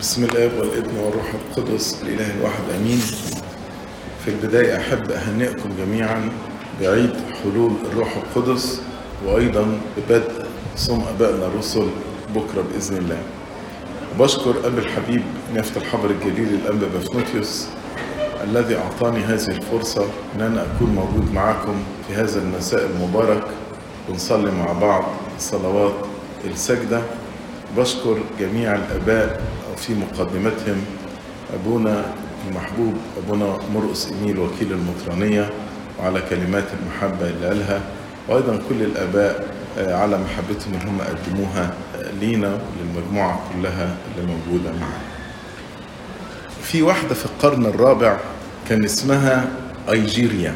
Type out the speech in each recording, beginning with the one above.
بسم الآب والابن والروح القدس الإله الواحد آمين. في البداية أحب أهنئكم جميعا بعيد حلول الروح القدس وأيضا ببدء صوم أبائنا الرسل بكرة بإذن الله. بشكر أب الحبيب نفت الحبر الجليل الانبا بفنوتيوس الذي أعطاني هذه الفرصة إن أنا أكون موجود معكم في هذا المساء المبارك ونصلي مع بعض صلوات السجدة. بشكر جميع الآباء في مقدمتهم أبونا المحبوب أبونا مرقس إيميل وكيل المطرانية وعلى كلمات المحبة اللي قالها وأيضا كل الآباء على محبتهم اللي هم قدموها لينا وللمجموعة كلها اللي موجودة معنا. في واحدة في القرن الرابع كان اسمها أيجيريا.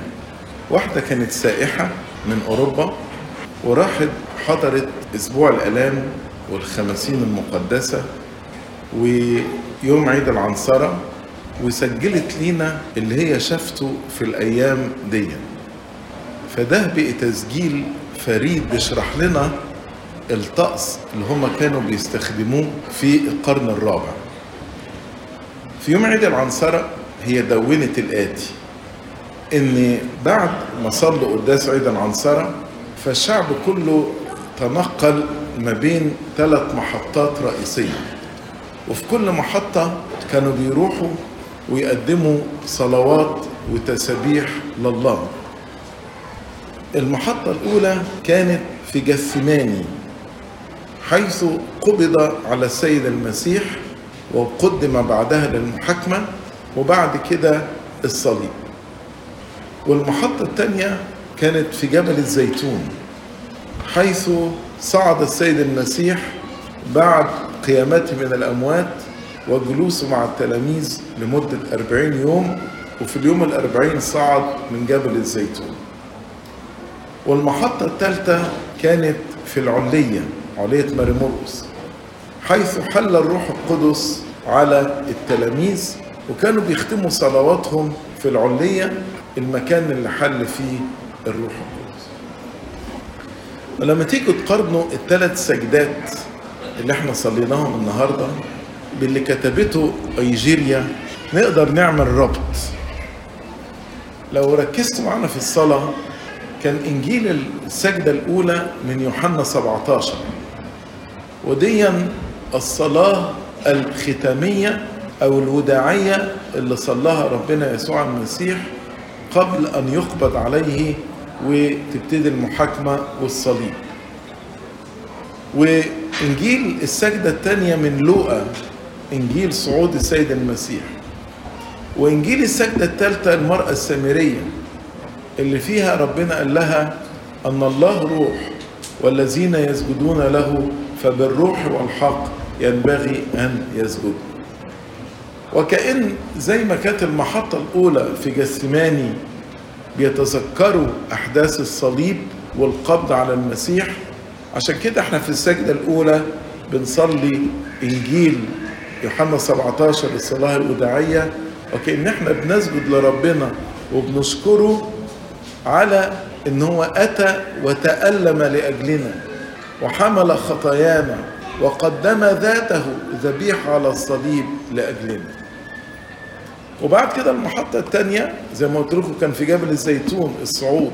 واحدة كانت سائحة من أوروبا وراحت حضرت أسبوع الألام والخمسين المقدسة ويوم عيد العنصرة وسجلت لينا اللي هي شافته في الأيام دي. فده بقى تسجيل فريد بيشرح لنا الطقس اللي هما كانوا بيستخدموه في القرن الرابع. في يوم عيد العنصرة هي دونت الآتي إن بعد ما صلوا قداس عيد العنصرة فالشعب كله تنقل ما بين ثلاث محطات رئيسية. وفي كل محطة كانوا بيروحوا ويقدموا صلوات وتسابيح لله. المحطة الأولى كانت في جثماني حيث قبض على السيد المسيح وقدم بعدها للمحاكمة وبعد كده الصليب. والمحطة الثانية كانت في جبل الزيتون حيث صعد السيد المسيح بعد قيامته من الأموات وجلوسه مع التلاميذ لمدة أربعين يوم وفي اليوم الأربعين صعد من جبل الزيتون. والمحطة الثالثة كانت في العلية علية ماري مرقس حيث حل الروح القدس على التلاميذ وكانوا بيختموا صلواتهم في العلية المكان اللي حل فيه الروح القدس. ولما تيجوا تقارنوا الثلاث سجدات اللي إحنا صليناهم النهارده باللي كتبته أيجيريا نقدر نعمل ربط. لو ركزتوا معانا في الصلاة كان إنجيل السجدة الأولى من يوحنا 17 وديا الصلاة الختامية أو الوداعية اللي صلاها ربنا يسوع المسيح قبل أن يقبض عليه وتبتدي المحاكمة والصليب. وإنجيل السجدة الثانية من لوقا إنجيل صعود السيد المسيح. وإنجيل السجدة الثالثة المرأة السامرية اللي فيها ربنا قال لها أن الله روح والذين يسجدون له فبالروح والحق ينبغي أن يسجدوا. وكأن زي ما كانت المحطة الأولى في جسماني بيتذكروا أحداث الصليب والقبض على المسيح عشان كده إحنا في السجدة الأولى بنصلي إنجيل يوحنا 17 الصلاة الوداعية وكأن إحنا بنسجد لربنا وبنشكره على إن هو أتى وتألم لأجلنا وحمل خطايانا وقدم ذاته ذبيحة على الصليب لأجلنا. وبعد كده المحطة الثانية زي ما قلت لكم كان في جبل الزيتون الصعود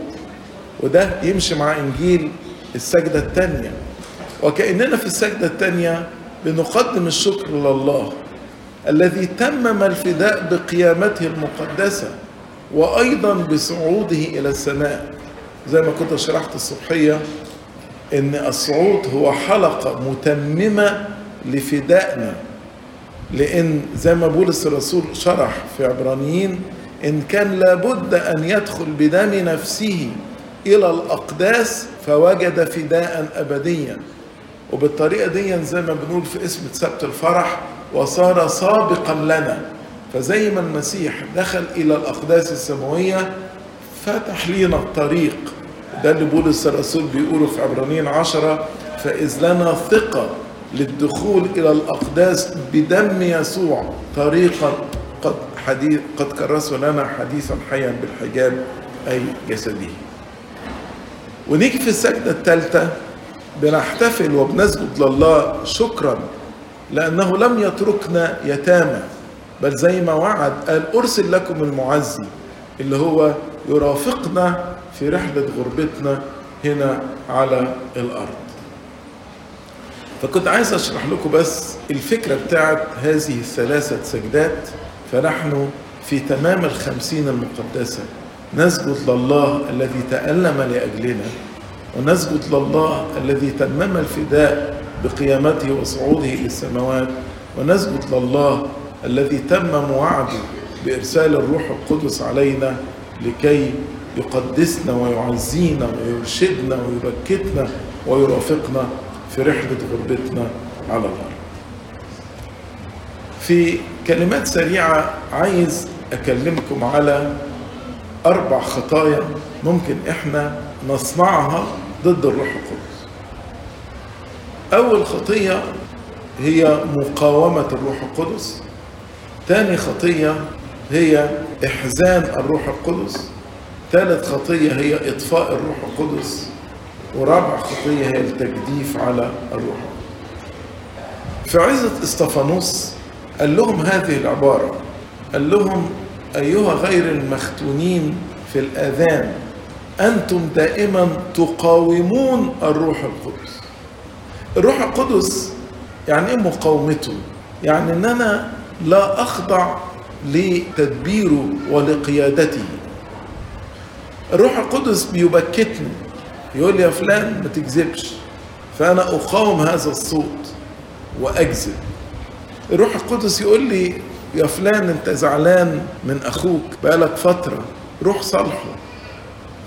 وده يمشي مع إنجيل السجدة الثانية وكأننا في السجدة الثانية بنقدم الشكر لله الذي تمم الفداء بقيامته المقدسة وأيضا بصعوده إلى السماء. زي ما كنت شرحت الصبحية إن الصعود هو حلقة متممة لفدائنا. لأن زي ما بولس الرسول شرح في عبرانيين إن كان لابد أن يدخل بدم نفسه إلى الأقداس فوجد فداء أبديا. وبالطريقة دي زي ما بنقول في اسم سبت الفرح وصار سابقا لنا. فزي ما المسيح دخل إلى الأقداس السماوية فتح لينا الطريق. ده اللي بولس الرسول بيقوله في عبرانيين عشرة فإذ لنا ثقة للدخول إلى الأقداس بدم يسوع. طريقا قد حديث قد كرسه لنا حديثا حيا بالحجاب أي جسده. ونيجي في السجدة الثالثة بنحتفل وبنسجد لله شكرا لأنه لم يتركنا يتامى بل زي ما وعد قال أرسل لكم المعزي اللي هو يرافقنا في رحلة غربتنا هنا على الأرض. فكنت عايز أشرح لكم بس الفكرة بتاعت هذه الثلاثة سجدات فنحن في تمام الخمسين المقدسة. نسجد لله الذي تألم لأجلنا ونسجد لله الذي تمم الفداء بقيامته وصعوده إلى السماوات ونسجد لله الذي تمم وعده بإرسال الروح القدس علينا لكي يقدسنا ويعزينا ويرشدنا ويبكتنا ويرافقنا في رحلة غربتنا على الأرض. في كلمات سريعة عايز أكلمكم على أربع خطايا ممكن إحنا نصنعها ضد الروح القدس. أول خطية هي مقاومة الروح القدس. تاني خطية هي إحزان الروح القدس. ثالث خطية هي إطفاء الروح القدس. ورابع خطية هي التجديف على الروح. في عزة إستفانوس قال لهم هذه العبارة قال لهم أيها غير المختونين في الآذان أنتم دائما تقاومون الروح القدس. الروح القدس يعني إيه مقاومته؟ يعني إن أنا لا أخضع لتدبيره ولقيادته. الروح القدس بيبكتني يقول لي يا فلان ما تكذبش فأنا أقاوم هذا الصوت وأكذب. الروح القدس يقول لي يا فلان انت زعلان من أخوك بقالك فترة روح صالحه.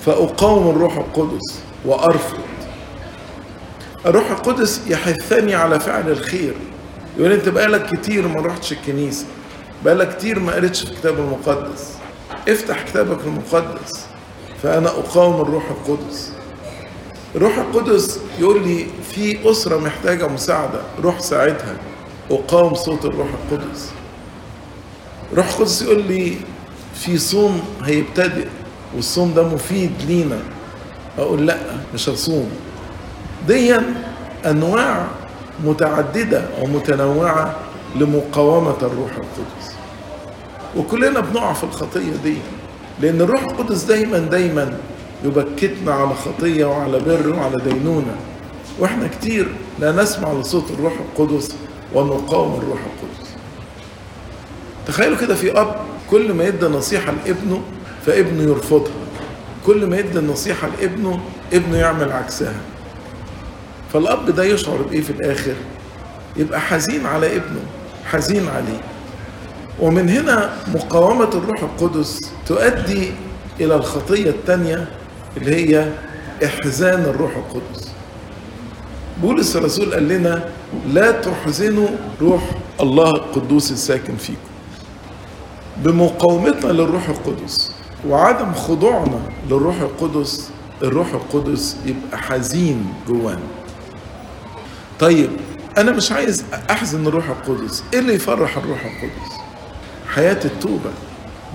فأقاوم الروح القدس وأرفض. الروح القدس يحثني على فعل الخير. يقول انت بقالك كتير ما رحتش الكنيسة بقالك كتير ما قريتش الكتاب المقدس. افتح كتابك المقدس. فأنا أقاوم الروح القدس. الروح القدس يقول لي في أسرة محتاجة مساعدة روح ساعدها. أقاوم صوت الروح القدس. روح القدس يقول لي في صوم هيبتدئ والصوم ده مفيد لينا. أقول لأ مش هصوم. ديا أنواع متعددة ومتنوعة لمقاومة الروح القدس. وكلنا بنقع في الخطية دي لأن الروح القدس دايما دايما يبكتنا على خطية وعلى بر وعلى دينونة. وإحنا كتير لا نسمع لصوت الروح القدس ونقاوم الروح القدس. تخيلوا كده في أب كل ما يدى نصيحة لابنه فابنه يرفضها. كل ما يدى النصيحة لابنه ابنه يعمل عكسها. فالأب ده يشعر بإيه في الآخر؟ يبقى حزين على ابنه حزين عليه. ومن هنا مقاومة الروح القدس تؤدي إلى الخطية الثانية اللي هي إحزان الروح القدس. بولس الرسول قال لنا لا تحزنوا روح الله القدوس الساكن فيكم. بمقاومتنا للروح القدس وعدم خضوعنا للروح القدس الروح القدس يبقى حزين جوانا. طيب أنا مش عايز أحزن الروح القدس إيه اللي يفرح الروح القدس؟ حياة التوبة.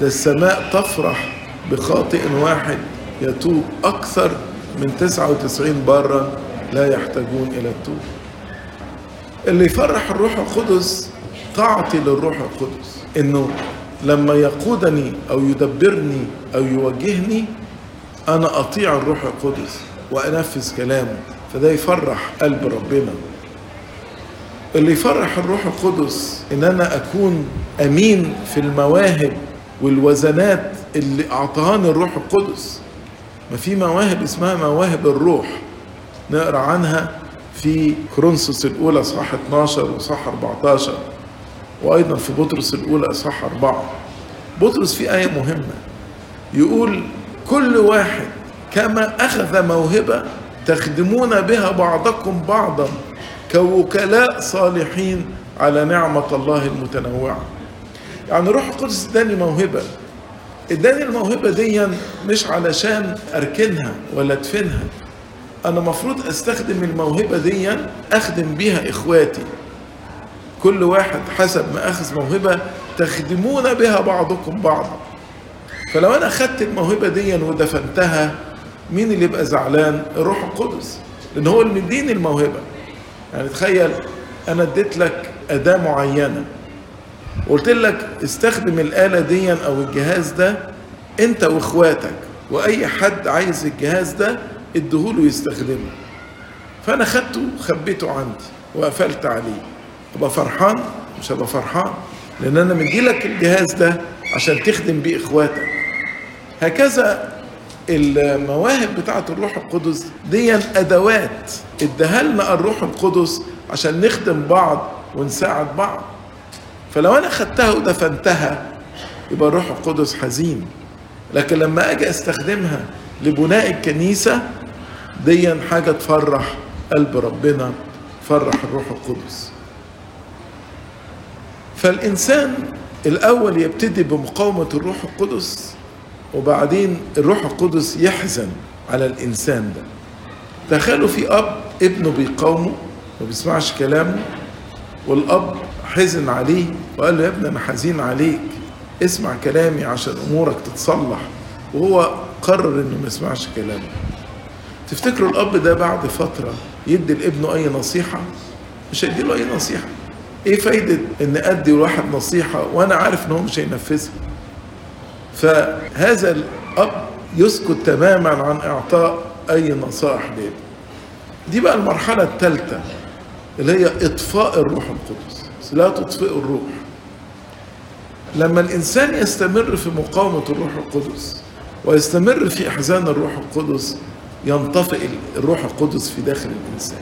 ده السماء تفرح بخاطئ واحد يتوب أكثر من 99 برا لا يحتاجون إلى التوبة. اللي يفرح الروح القدس طاعتي للروح القدس إنه لما يقودني أو يدبرني أو يوجهني أنا أطيع الروح القدس وأنفذ كلامه فده يفرح قلب ربنا. اللي يفرح الروح القدس إن أنا أكون أمين في المواهب والوزنات اللي اعطاهاني الروح القدس. ما في مواهب اسمها مواهب الروح نقرأ عنها في كرونسوس الأولى صح 12 وصح 14 وأيضا في بطرس الأولى اصحاح 4 بطرس في آية مهمة. يقول كل واحد كما أخذ موهبة تخدمون بها بعضكم بعضا كوكلاء صالحين على نعمة الله المتنوعة. يعني روح القدس اداني موهبة. اداني الموهبة دي مش علشان أركنها ولا أدفنها. أنا مفروض أستخدم الموهبة دي أخدم بيها إخواتي. كل واحد حسب ما أخذ موهبة تخدمون بها بعضكم بعضا. فلو أنا اخدت الموهبة دي ودفنتها مين اللي يبقى زعلان؟ الروح القدس لأن هو اللي مديني الموهبة. يعني تخيل أنا اديت لك أداة معينة. قلت لك استخدم الآلة دي أو الجهاز ده أنت وإخواتك وأي حد عايز الجهاز ده اديهوله يستخدمه. فأنا خدته خبيته عندي وقفلت عليه. أبقى فرحان مش هبقى فرحان لأن أنا مديلك الجهاز ده عشان تخدم بيه إخواتك. هكذا المواهب بتاعة الروح القدس دي أدوات اداها لنا الروح القدس عشان نخدم بعض ونساعد بعض. فلو أنا خدتها ودفنتها يبقى الروح القدس حزين. لكن لما أجي أستخدمها لبناء الكنيسة دي حاجة تفرح قلب ربنا تفرح الروح القدس. فالإنسان الأول يبتدي بمقاومة الروح القدس وبعدين الروح القدس يحزن على الإنسان ده. تخيلوا في أب ابنه بيقاومه ما بيسمعش كلامه والأب حزن عليه وقال له يا ابني أنا حزين عليك اسمع كلامي عشان أمورك تتصلح. وهو قرر إنه ما يسمعش كلامه. تفتكروا الأب ده بعد فترة يدي لابنه أي نصيحة؟ مش هيديله أي نصيحة. إيه فايدة إن أدي لواحد نصيحة وأنا عارف إن هو مش هينفذها؟ فهذا الأب يسكت تماما عن إعطاء أي نصائح لابنه. دي بقى المرحلة الثالثة اللي هي إطفاء الروح القدس. لا تطفئ الروح. لما الإنسان يستمر في مقاومة الروح القدس ويستمر في إحزان الروح القدس ينطفئ الروح القدس في داخل الإنسان.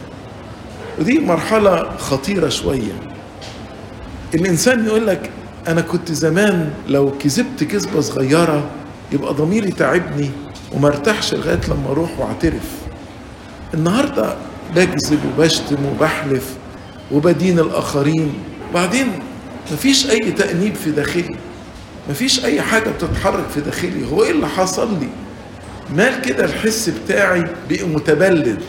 ودي مرحلة خطيرة شوية. الإنسان يقول لك أنا كنت زمان لو كذبت كذبة صغيرة يبقى ضميري تعبني وما ارتاحش لغاية لما أروح وأعترف. النهاردة بكذب وبشتم وبحلف وبدين الآخرين. وبعدين مفيش أي تأنيب في داخلي. مفيش أي حاجة بتتحرك في داخلي. هو إيه اللي حصل لي؟ مال كده الحس بتاعي بقى متبلد.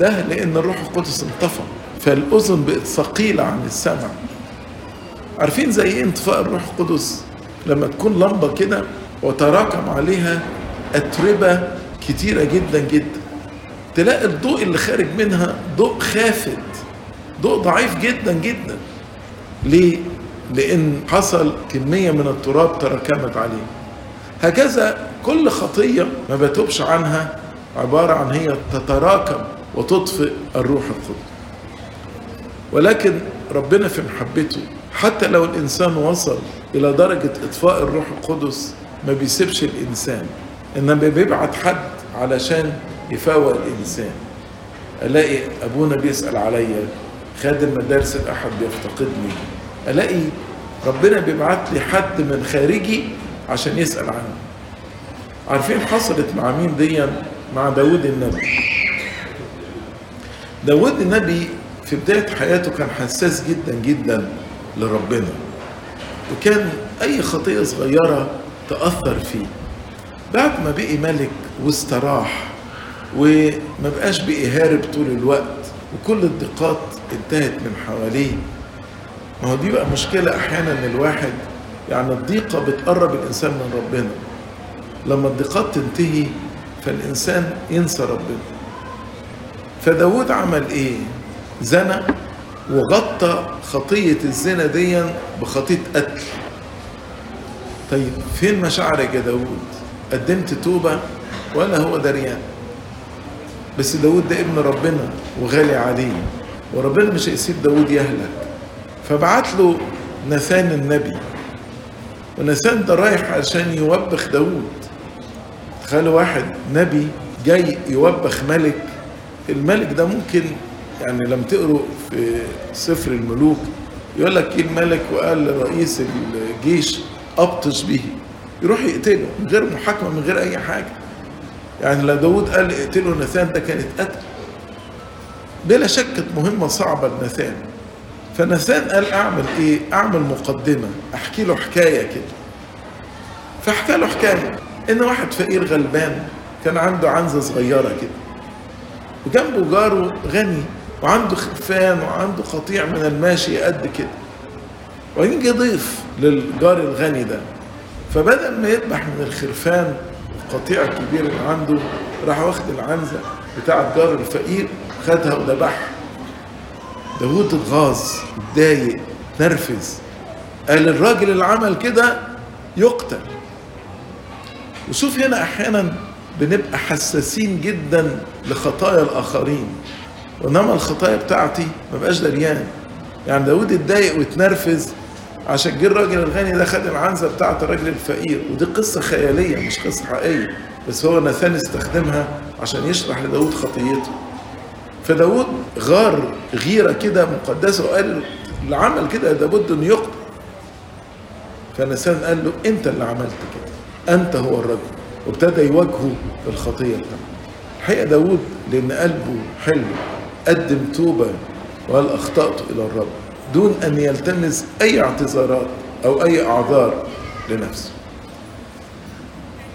ده لأن الروح القدس انطفى. فالأذن بقت ثقيلة عن السمع. عارفين زي إيه انطفاء الروح القدس؟ لما تكون لمبة كده وتراكم عليها أتربة كتيرة جدا جدا. تلاقي الضوء اللي خارج منها ضوء خافت ضوء ضعيف جدا جدا. ليه؟ لأن حصل كمية من التراب تراكمت عليه. هكذا كل خطية ما بتوبش عنها عبارة عن هي تتراكم وتطفئ الروح القدس. ولكن ربنا في محبته حتى لو الإنسان وصل إلى درجة إطفاء الروح القدس ما بيسيبش الإنسان إنما بيبعت حد علشان يفاوق الإنسان. ألاقي أبونا بيسأل عليا خادم مدارس الأحد بيفتقدني. ألاقي ربنا بيبعت لي حد من خارجي عشان يسأل عني عارفين حصلت مع مين دي مع داود النبي. داود النبي في بداية حياته كان حساس جدا جدا لربنا. وكان أي خطية صغيرة تأثر فيه. بعد ما بقي ملك واستراح وما بقاش بقي هارب طول الوقت وكل الضيقات انتهت من حواليه. ما هو دي بقى مشكلة أحيانا الواحد يعني الضيقة بتقرب الإنسان من ربنا. لما الضيقات تنتهي فالإنسان ينسى ربنا. فداود عمل إيه؟ زنى وغطى خطية الزنا دي بخطية قتل. طيب فين مشاعرك يا داود قدمت توبة ولا هو دريان؟ بس داود ده ابن ربنا وغالي عليه وربنا مش هيسيب داود يهلك. فبعت له نثان النبي. ونثان ده رايح عشان يوبخ داود تخيلوا واحد نبي جاي يوبخ ملك. الملك ده ممكن يعني لما تقروا في سفر الملوك يقول لك إيه الملك؟ وقال لرئيس الجيش أبطش به. يروح يقتله من غير محاكمة من غير أي حاجة. يعني لو داود قال اقتله نثان ده كانت قتل. بلا شك كانت مهمة صعبة لنثان فنثان قال أعمل إيه؟ أعمل مقدمة أحكي له حكاية كده. فحكى له حكاية إن واحد فقير غلبان كان عنده عنزة صغيرة كده. وجنبه جاره غني. وعنده خرفان وعنده قطيع من الماشي قد كده. جه ضيف للجار الغني ده. فبدل ما يذبح من الخرفان القطيع الكبير اللي عنده راح واخد العنزة بتاع الجار الفقير خدها وذبحها. داود اتغاظ اتضايق نرفز. قال الراجل اللي عمل كده يقتل. وشوف هنا أحيانا بنبقى حساسين جدا لخطايا الآخرين. وإنما الخطايا بتاعتي ما بقاش دريان. يعني داود اتضايق واتنرفز عشان جه الراجل الغني ده خد العنزة بتاعت الراجل الفقير. ودي قصة خيالية مش قصة حقيقية. بس هو ناثان استخدمها عشان يشرح لداود خطيته. فداود غار غيرة كده مقدسة وقال اللي عمل كده ده بد انه يقتل. فنسان قال له أنت اللي عملت كده. أنت هو الرجل. وابتدى يواجهه الخطية بتاعته. الحقيقة داود لأن قلبه حلو. قدم توبة وقال أخطأت إلى الرب؟ دون أن يلتمس أي اعتذارات أو أي أعذار لنفسه.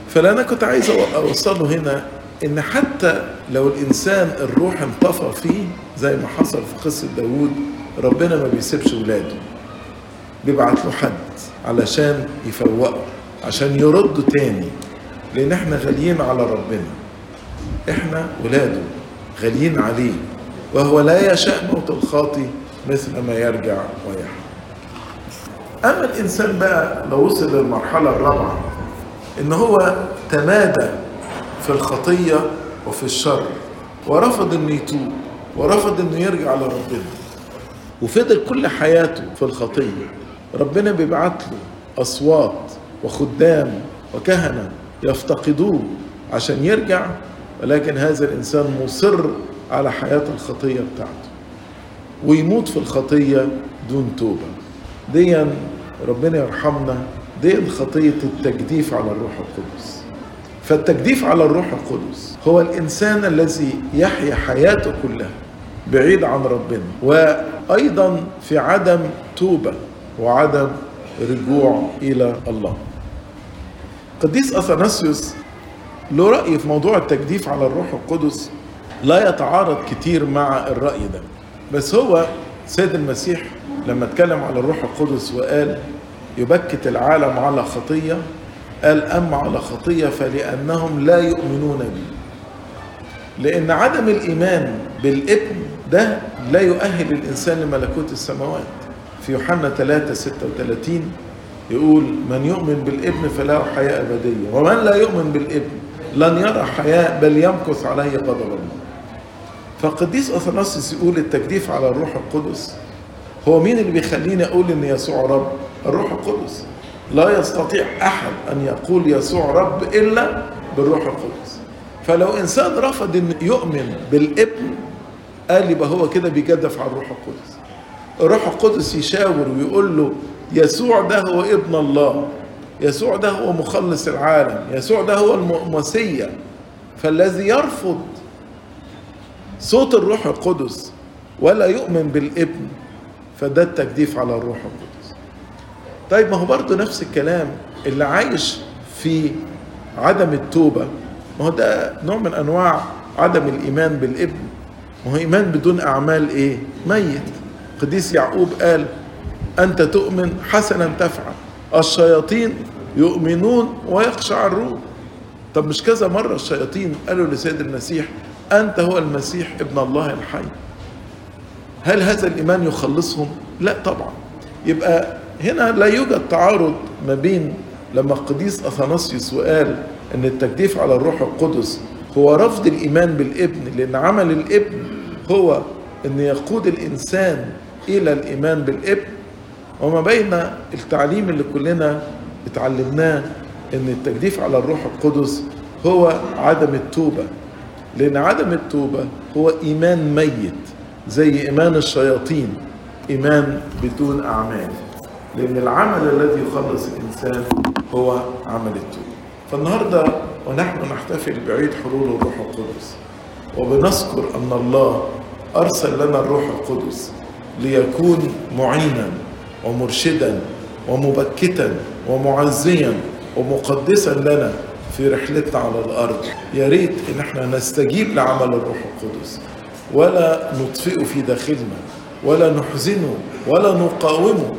فاللي أنا كنت عايز أوصله هنا إن حتى لو الإنسان الروح انطفى فيه زي ما حصل في قصة داوود ربنا ما بيسيبش ولاده. بيبعت له حد علشان يفوقه عشان يرده تاني لأن إحنا غاليين على ربنا. إحنا ولاده غاليين عليه. وهو لا يشاء موت الخاطي مثل ما يرجع ويحيى أما الإنسان بقى لو وصل للمرحلة الرابعة إن هو تمادى في الخطية وفي الشر ورفض إنه يتوب ورفض إنه يرجع لربنا وفضل كل حياته في الخطية. ربنا بيبعت له أصوات وخدام وكهنة يفتقدوه عشان يرجع ولكن هذا الإنسان مصر على حياة الخطية بتاعته. ويموت في الخطية دون توبة. ديا ربنا يرحمنا. دي خطيه التجديف على الروح القدس. فالتجديف على الروح القدس هو الإنسان الذي يحيا حياته كلها بعيد عن ربنا. وأيضا في عدم توبة وعدم رجوع إلى الله. قديس أثناسيوس له رأي في موضوع التجديف على الروح القدس لا يتعارض كتير مع الرأي ده. بس هو سيد المسيح لما اتكلم على الروح القدس وقال يبكت العالم على خطية قال اما على خطية فلأنهم لا يؤمنون بي. لأن عدم الإيمان بالإبن ده لا يؤهل الإنسان لملكوت السماوات. في يوحنا 3 36 يقول من يؤمن بالإبن فله حياة أبدية ومن لا يؤمن بالإبن لن يرى حياة بل يمكث عليه غضب الله. فقديس أثناسيوس يقول التجديف على الروح القدس هو مين اللي بيخليني أقول إن يسوع رب؟ الروح القدس. لا يستطيع أحد أن يقول يسوع رب إلا بالروح القدس. فلو إنسان رفض إن يؤمن بالابن قال يبقى هو كده بيجدف على الروح القدس. الروح القدس يشاور ويقول له يسوع ده هو ابن الله يسوع ده هو مخلص العالم يسوع ده هو المسيا فالذي يرفض صوت الروح القدس ولا يؤمن بالابن فده التجديف على الروح القدس. طيب ما هو برضه نفس الكلام اللي عايش في عدم التوبة. ما هو ده نوع من أنواع عدم الإيمان بالابن. ما هو إيمان بدون أعمال إيه؟ ميت. قديس يعقوب قال أنت تؤمن حسنا تفعل. الشياطين يؤمنون ويخشعرون طب مش كذا مرة الشياطين قالوا لسيد المسيح أنت هو المسيح ابن الله الحي. هل هذا الإيمان يخلصهم؟ لا طبعا. يبقى هنا لا يوجد تعارض ما بين لما القديس أثناسيوس وقال أن التجديف على الروح القدس هو رفض الإيمان بالابن لأن عمل الابن هو أن يقود الإنسان إلى الإيمان بالابن. وما بين التعليم اللي كلنا اتعلمناه أن التجديف على الروح القدس هو عدم التوبة. لأن عدم التوبة هو إيمان ميت زي إيمان الشياطين إيمان بدون أعمال. لأن العمل الذي يخلص الإنسان هو عمل التوبة. فالنهاردة ونحن نحتفل بعيد حلول الروح القدس وبنذكر أن الله أرسل لنا الروح القدس ليكون معينا ومرشدا ومبكتا ومعزيا ومقدسا لنا في رحلتنا على الأرض. يا ريت إن إحنا نستجيب لعمل الروح القدس. ولا نطفئه في داخلنا ولا نحزنه ولا نقاومه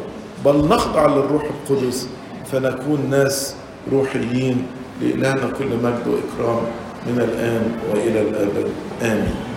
بل نخضع للروح القدس. فنكون ناس روحيين لإلهنا كل مجد وإكرام من الآن وإلى الأبد. آمين.